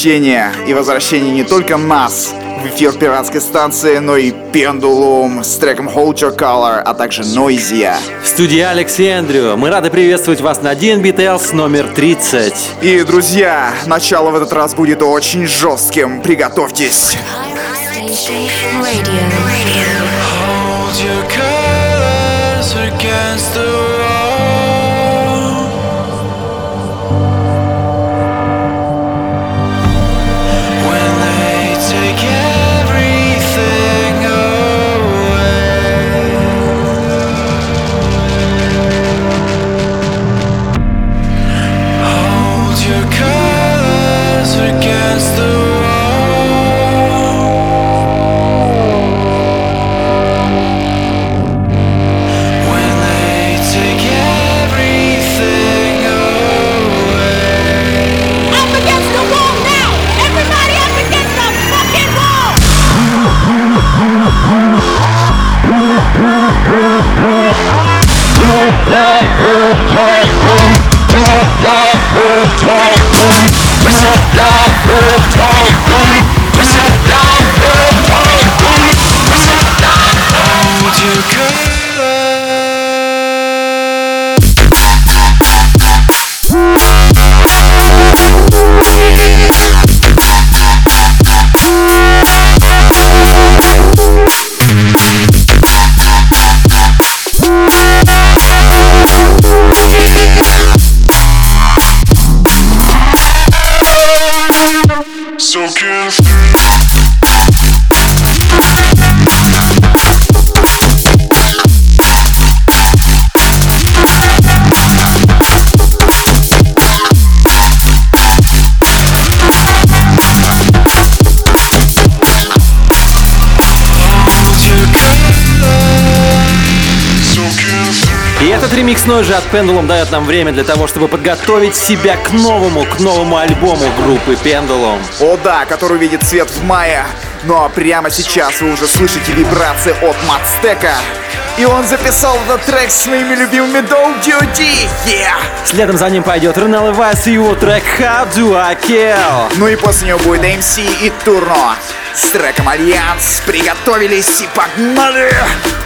Возвращение. И возвращение не только нас в эфир пиратской станции, но и Pendulum с треком Hold Your Color, а также Noisia. В студии Алекс и Эндрю. Мы рады приветствовать вас на DNB Tales номер 30. И, друзья, начало в этот раз будет очень жестким. Приготовьтесь. Hold Oh, God. Ремиксной же от Pendulum дает нам время для того, чтобы подготовить себя к новому, к новому альбому группы Pendulum. О да, который увидит свет в мае. Ну а прямо сейчас вы уже слышите вибрации от Мацтека. И он записал этот трек с своими любимыми Dog Duty. Yeah! Следом за ним пойдет Ренал Вайс и его трек How Do I Kill. Ну и после него будет MC и Турно. С треком Альянс приготовились и погнали! Look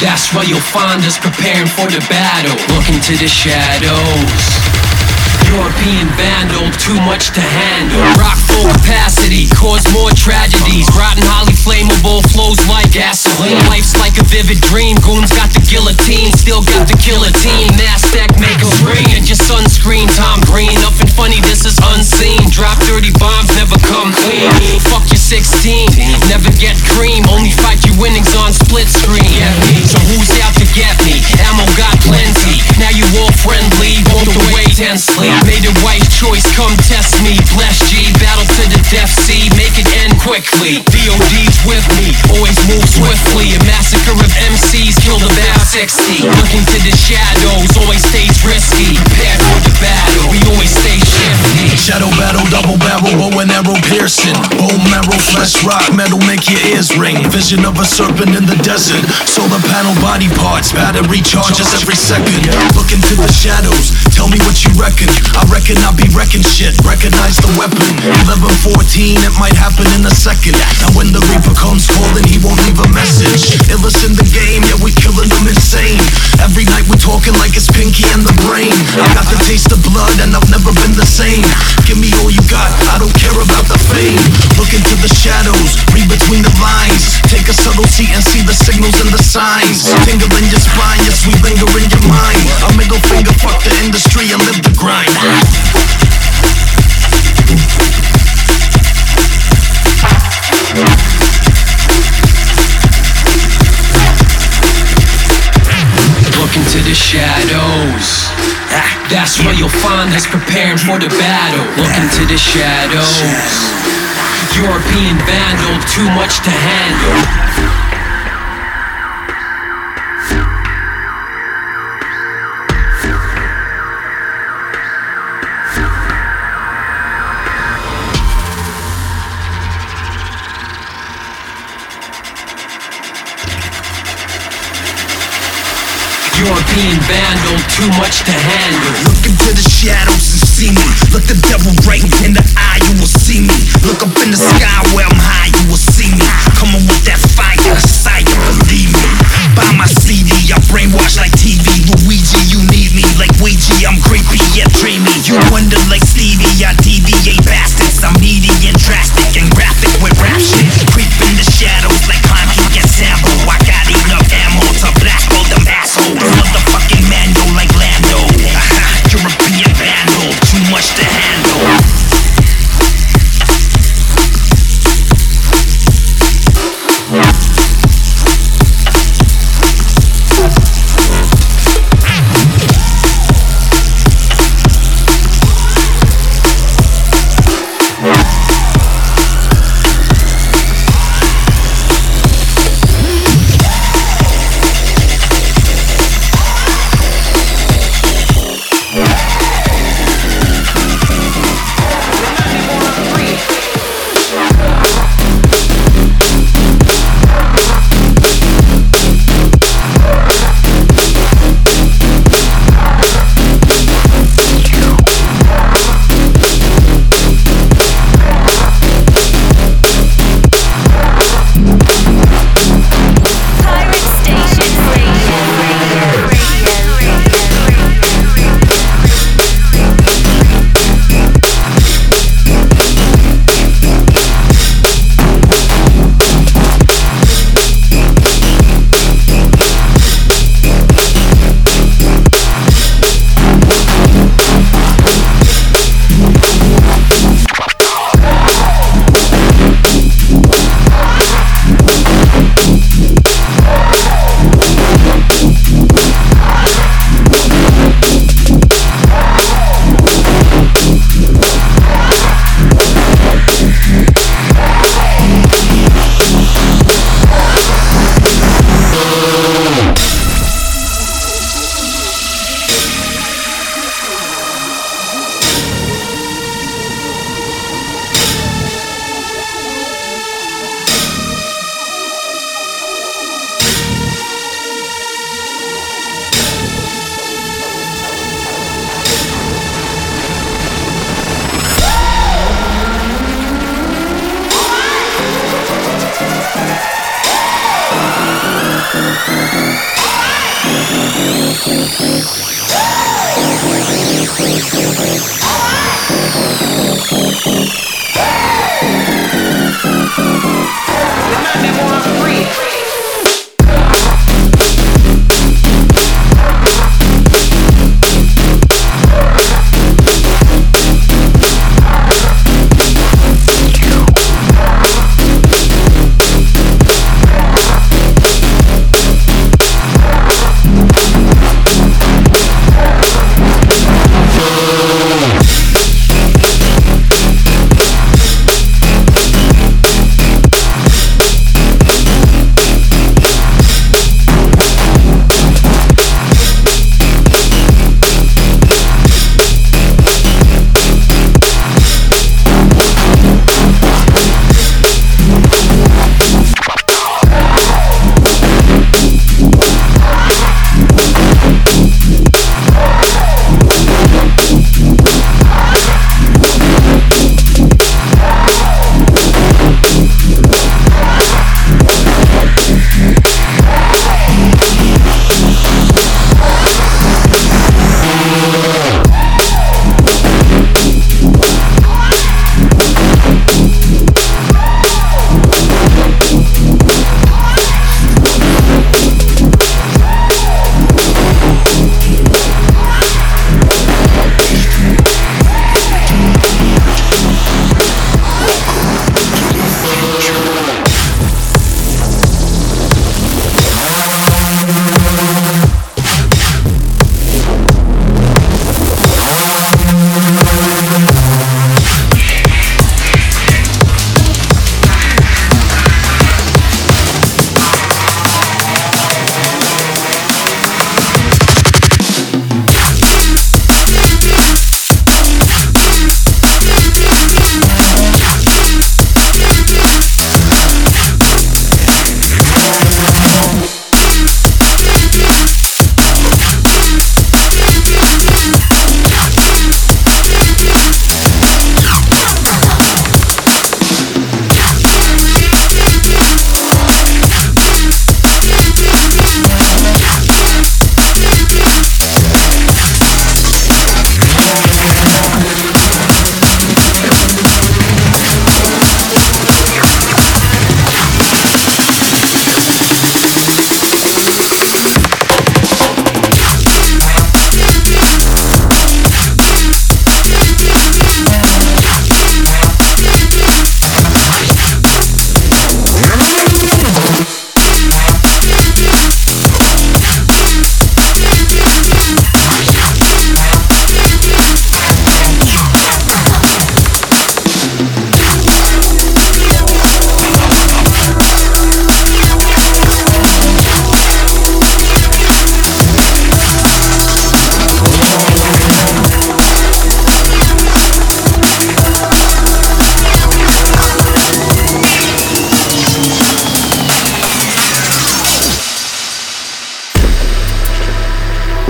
That's where you'll find us preparing for the battle. Look into the shadows. European vandal, too much to handle. Rock full capacity, cause more tragedies. Rotten, highly flammable, flows like gasoline. Life's like a vivid dream. Goons got the guillotine, still got the team. Mass stack, make a ring, and your sunscreen. Tom Green, and funny, this is unseen. Drop dirty bombs, never come clean. Fuck your 16, never get cream. Only fight your winnings on quickly. DOD's with me, always move swiftly. A massacre of MCs killed about 60. Looking to the shadows, always stays risky. Shadow battle, double barrel, bow and arrow piercing. Bone marrow, flesh rock, metal make your ears ring. Vision of a serpent in the desert. Solar panel body parts, battery charges every second. Look into the shadows, tell me what you reckon. I reckon I'll be wrecking shit. Recognize the weapon. 11 14, it might happen in a second. Now when the Reaper comes calling, he won't leave a message. Illest in the game, yeah, we killing them insane. Every night we talking like it's Pinky and the Brain. I got the taste of blood and I've never been the same. Give me all you got, I don't care about the fame. Look into the shadows, read between the lines. Take a subtle seat and see the signals and the signs. Tingle in your spine, yes, we linger in your mind. A middle finger, fuck the industry and live the grind. Look into the shadows. That's where you'll find us preparing for the battle. Look into the shadows. European vandal, too much to handle. You're being vandal, too much to handle. Look into the shadows and see me. Look the devil right in the eye, you will see me. Look up in the sky where I'm high, you will see me. Come on with that fire,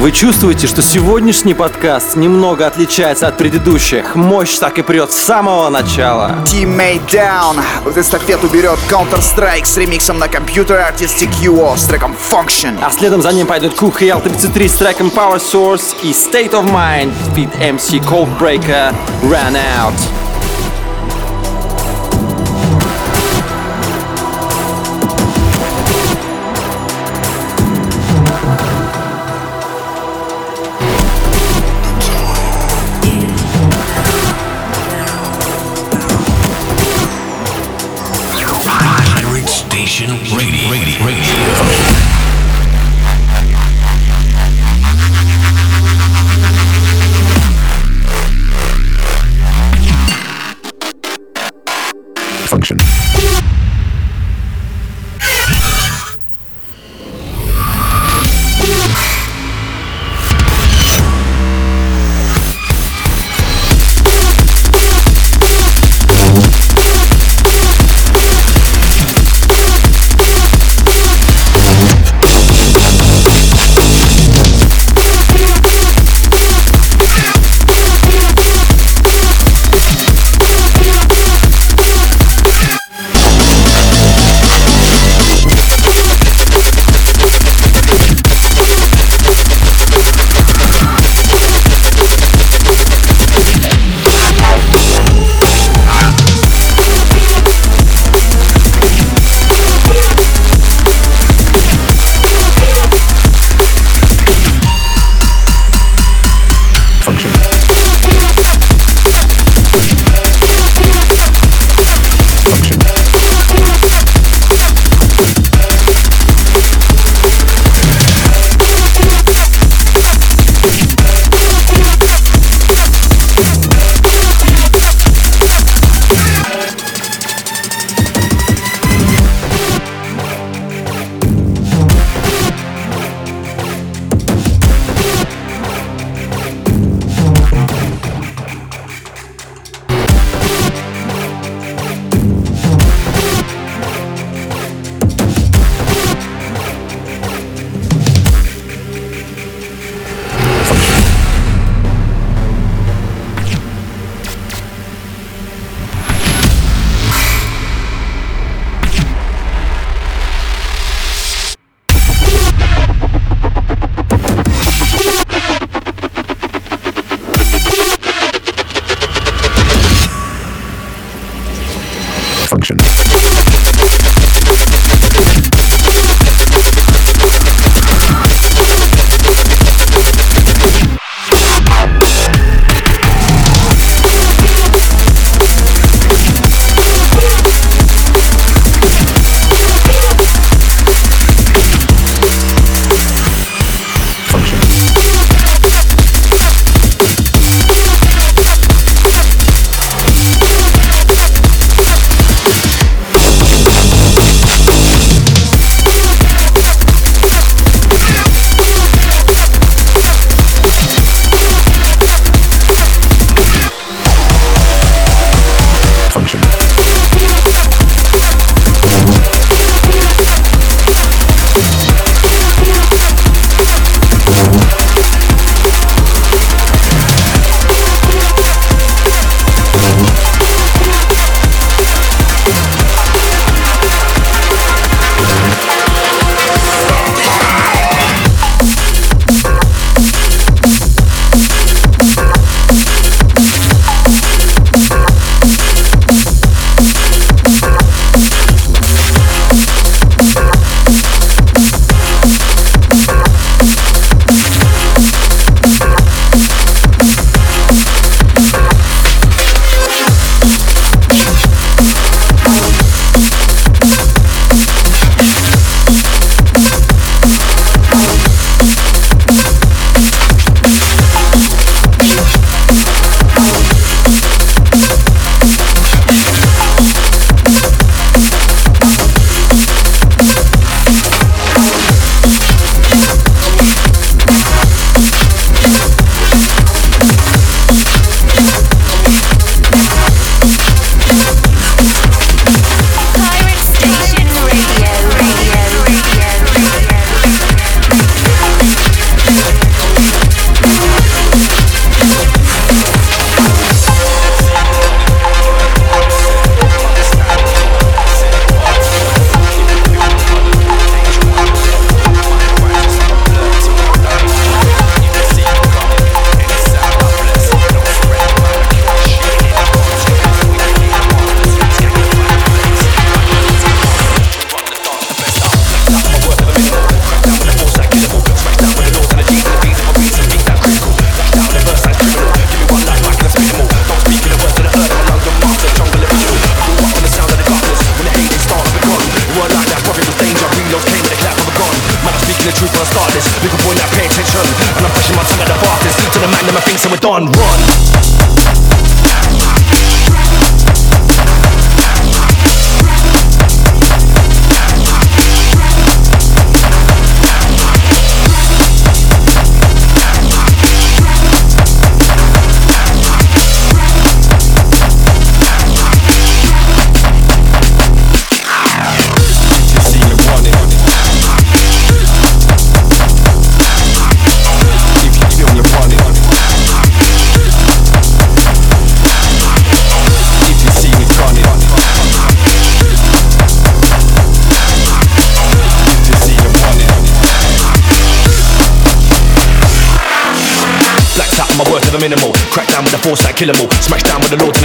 Вы чувствуете, что сегодняшний подкаст немного отличается от предыдущих? Мощь так и прет с самого начала. Teammate Down. В эстафету берет Counter-Strike с ремиксом на компьютер Artistic UO с треком Function. А следом за ним пойдут Cook и L33 с треком Power Source и State of Mind feat MC Coldbreaker Run Out.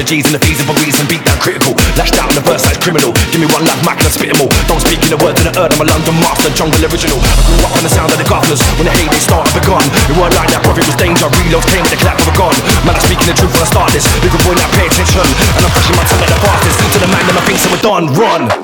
The lords and the G's and the fees and for reason. Beat down critical. Lashed out on the verse like criminal. Give me one life, Mac and I spit 'em all. Don't speak in the word to the earth. I'm a London master, jungle original. I grew up on the sound of the governors. When the heyday started begun. It weren't like that, profit was danger. Reloads came with the clap of a gun. Man, I'm speaking the truth when I start this. Little boy, now pay attention. And I'm pushing my tongue at the fastest. To the man that my things we're done. Run.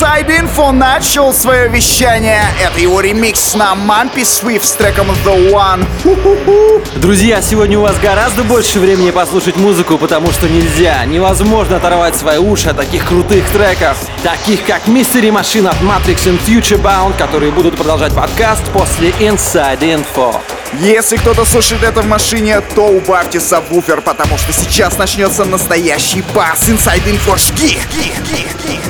Info начал свое вещание. Это его ремикс на Мампи Свифт с треком The One. Ху-ху-ху. Друзья, сегодня у вас гораздо больше времени послушать музыку, потому что нельзя, невозможно оторвать свои уши от таких крутых треков, таких как Mystery Machine от Matrix and Future Bound, которые будут продолжать подкаст после Inside Info. Если кто-то слушает это в машине, то убавьте сабвуфер, потому что сейчас начнется настоящий бас. Inside Info жги! Жги, жги, жги,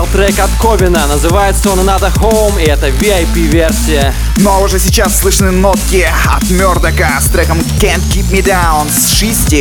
прозвучал трек от Ковина. Называется он «Another Home» и это VIP-версия. Но ну а уже сейчас слышны нотки от Мёрдока с треком «Can't Keep Me Down» с 6.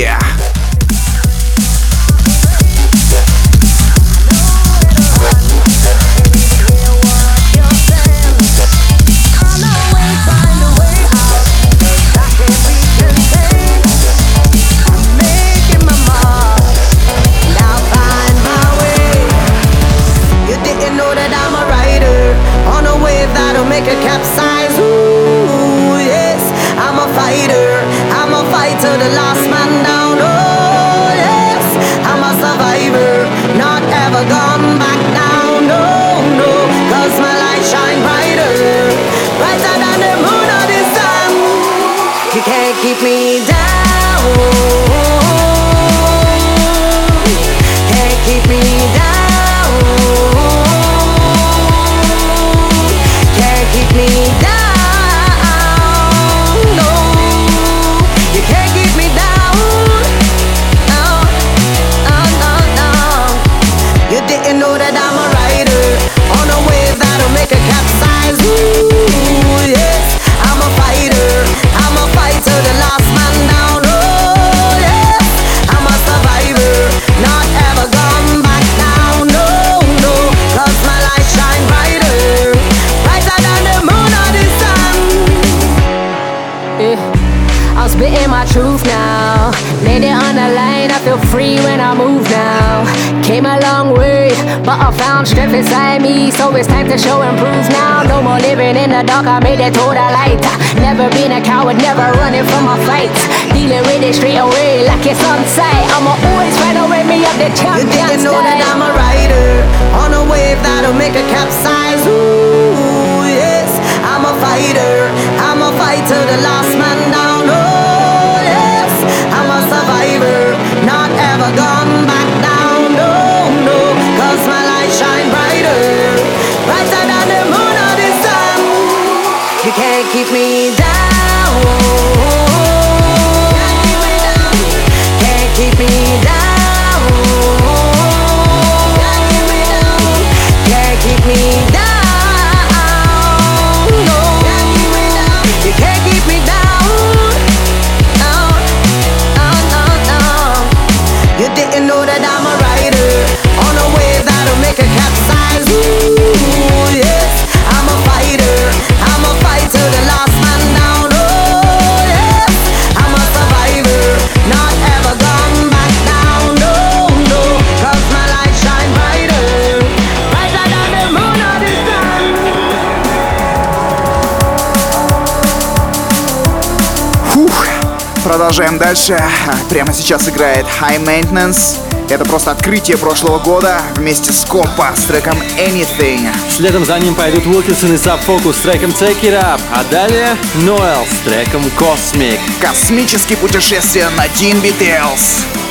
the dark, I made it to the light. Never been a coward, never running from my fights. Dealing with it straight away like it's on sight. I'ma always find a way me up the champion. You think you know that I'm a rider on a wave that'll make a capsize. Ooh, yes, I'm a fighter. I'm a fighter, the last man. продолжаем дальше. Прямо сейчас играет High Maintenance. Это просто открытие прошлого года вместе с Компа с треком Anything. Следом за ним пойдут Уилкинсон и Subfocus с треком Take It Up, а далее Ноэл с треком Cosmic. Космические путешествия на Teen Details.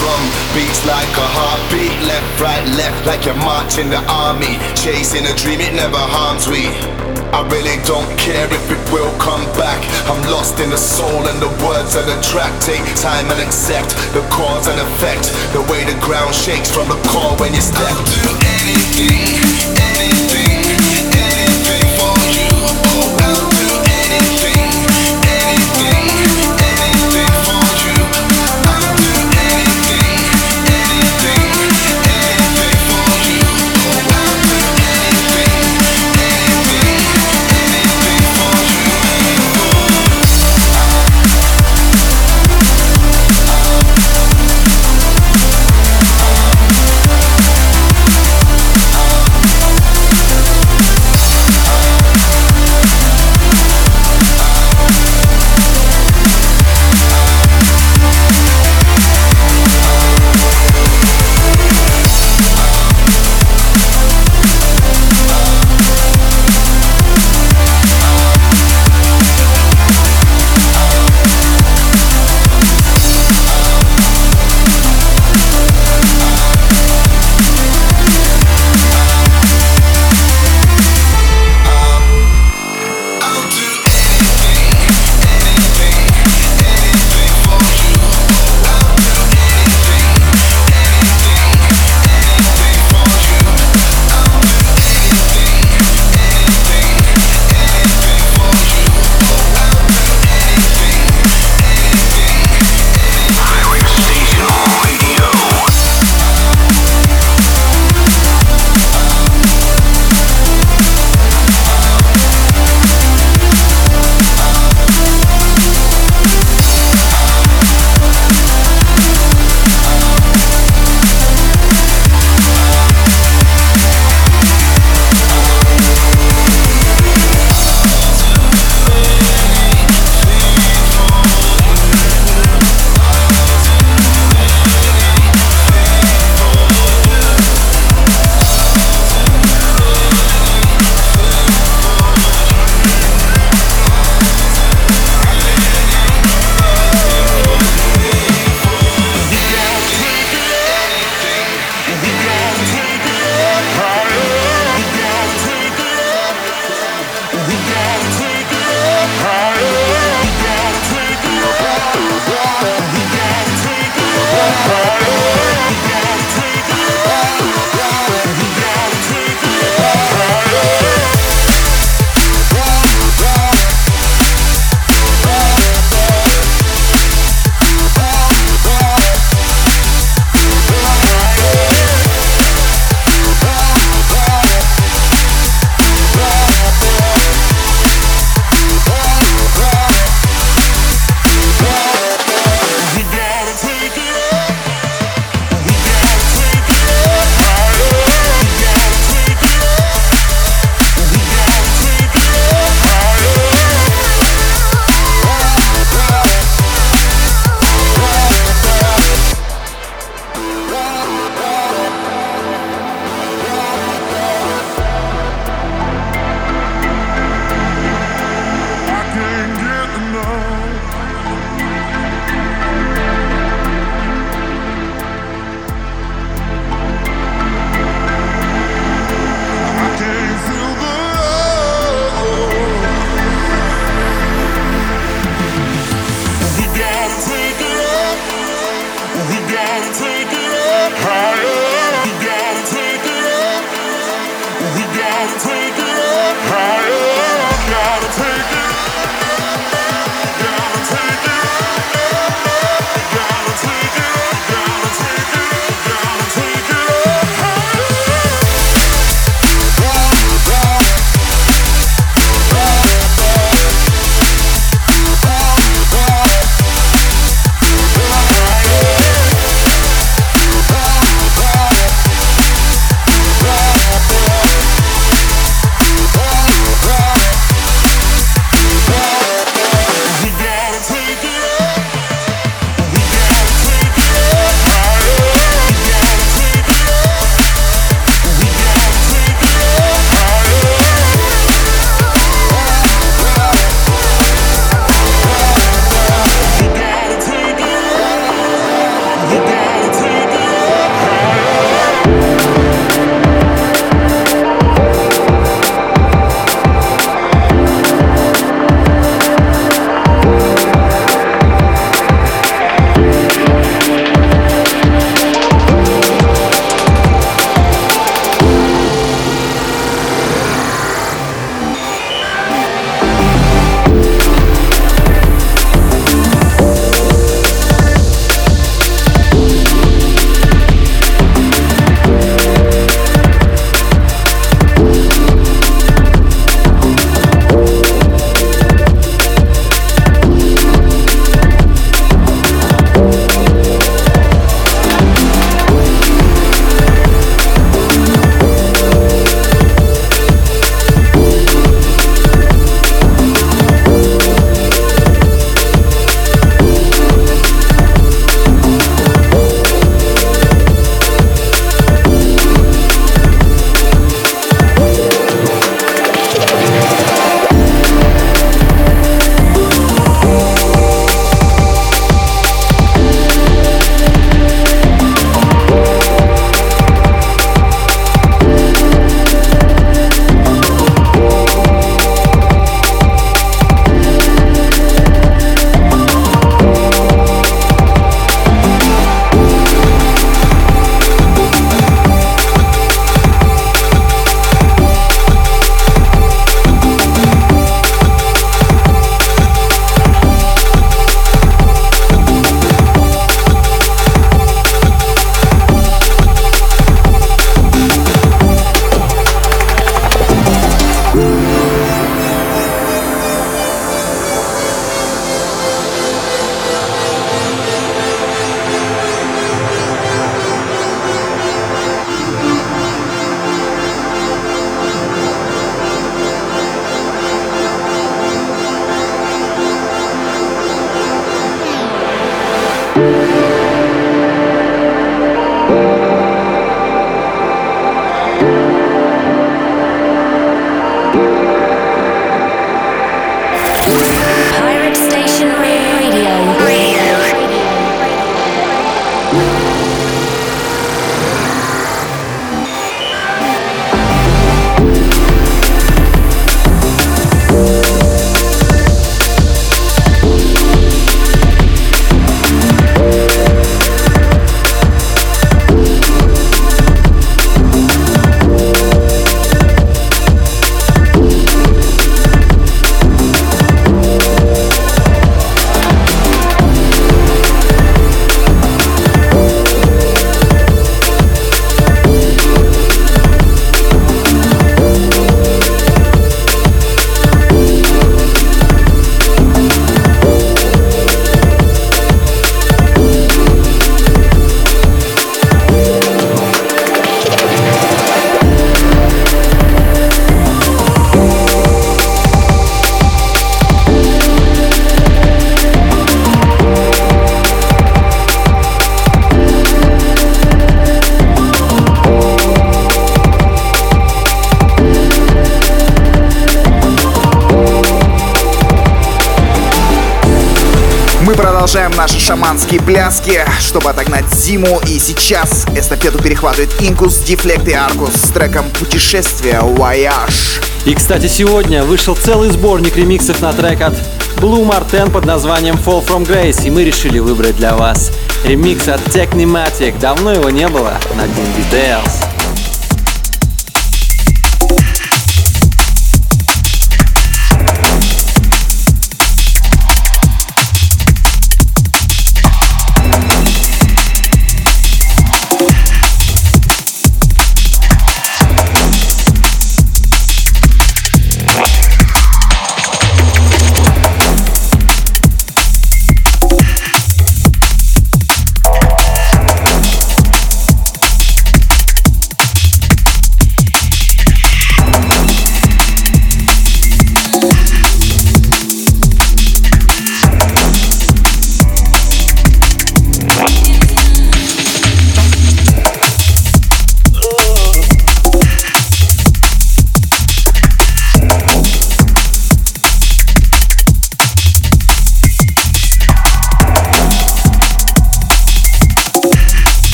Drum beats like a heartbeat. Left, right, left, like you're marching the army. Chasing a dream, it never harms we. I really don't care if it will come back. I'm lost in the soul and the words of the track. Take time and accept the cause and effect. The way the ground shakes from the core when you step. I'll do anything, зиму. И сейчас эстафету перехватывает Инкус, Дефлект и Аркус с треком «Путешествие Voyage». И, кстати, сегодня вышел целый сборник ремиксов на трек от Blue Marten под названием Fall From Grace, и мы решили выбрать для вас ремикс от Technimatic. Давно его не было на Dean Details.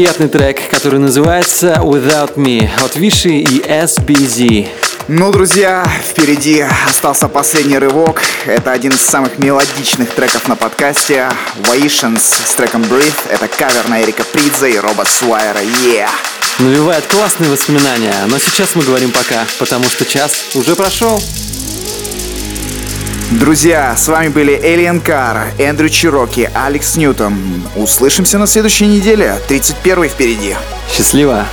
Приятный трек, который называется Without Me от Виши и SBZ. Ну, друзья, впереди остался последний рывок. Это один из самых мелодичных треков на подкасте. Vaishans с треком Breathe. Это кавер на Эрика Придзе и Роба Суайера. Yeah! Навевает классные воспоминания, но сейчас мы говорим пока, потому что час уже прошел. Друзья, с вами были Alien Car, Эндрю Чироки, Алекс Ньютон. Услышимся на следующей неделе. 31 впереди. Счастливо!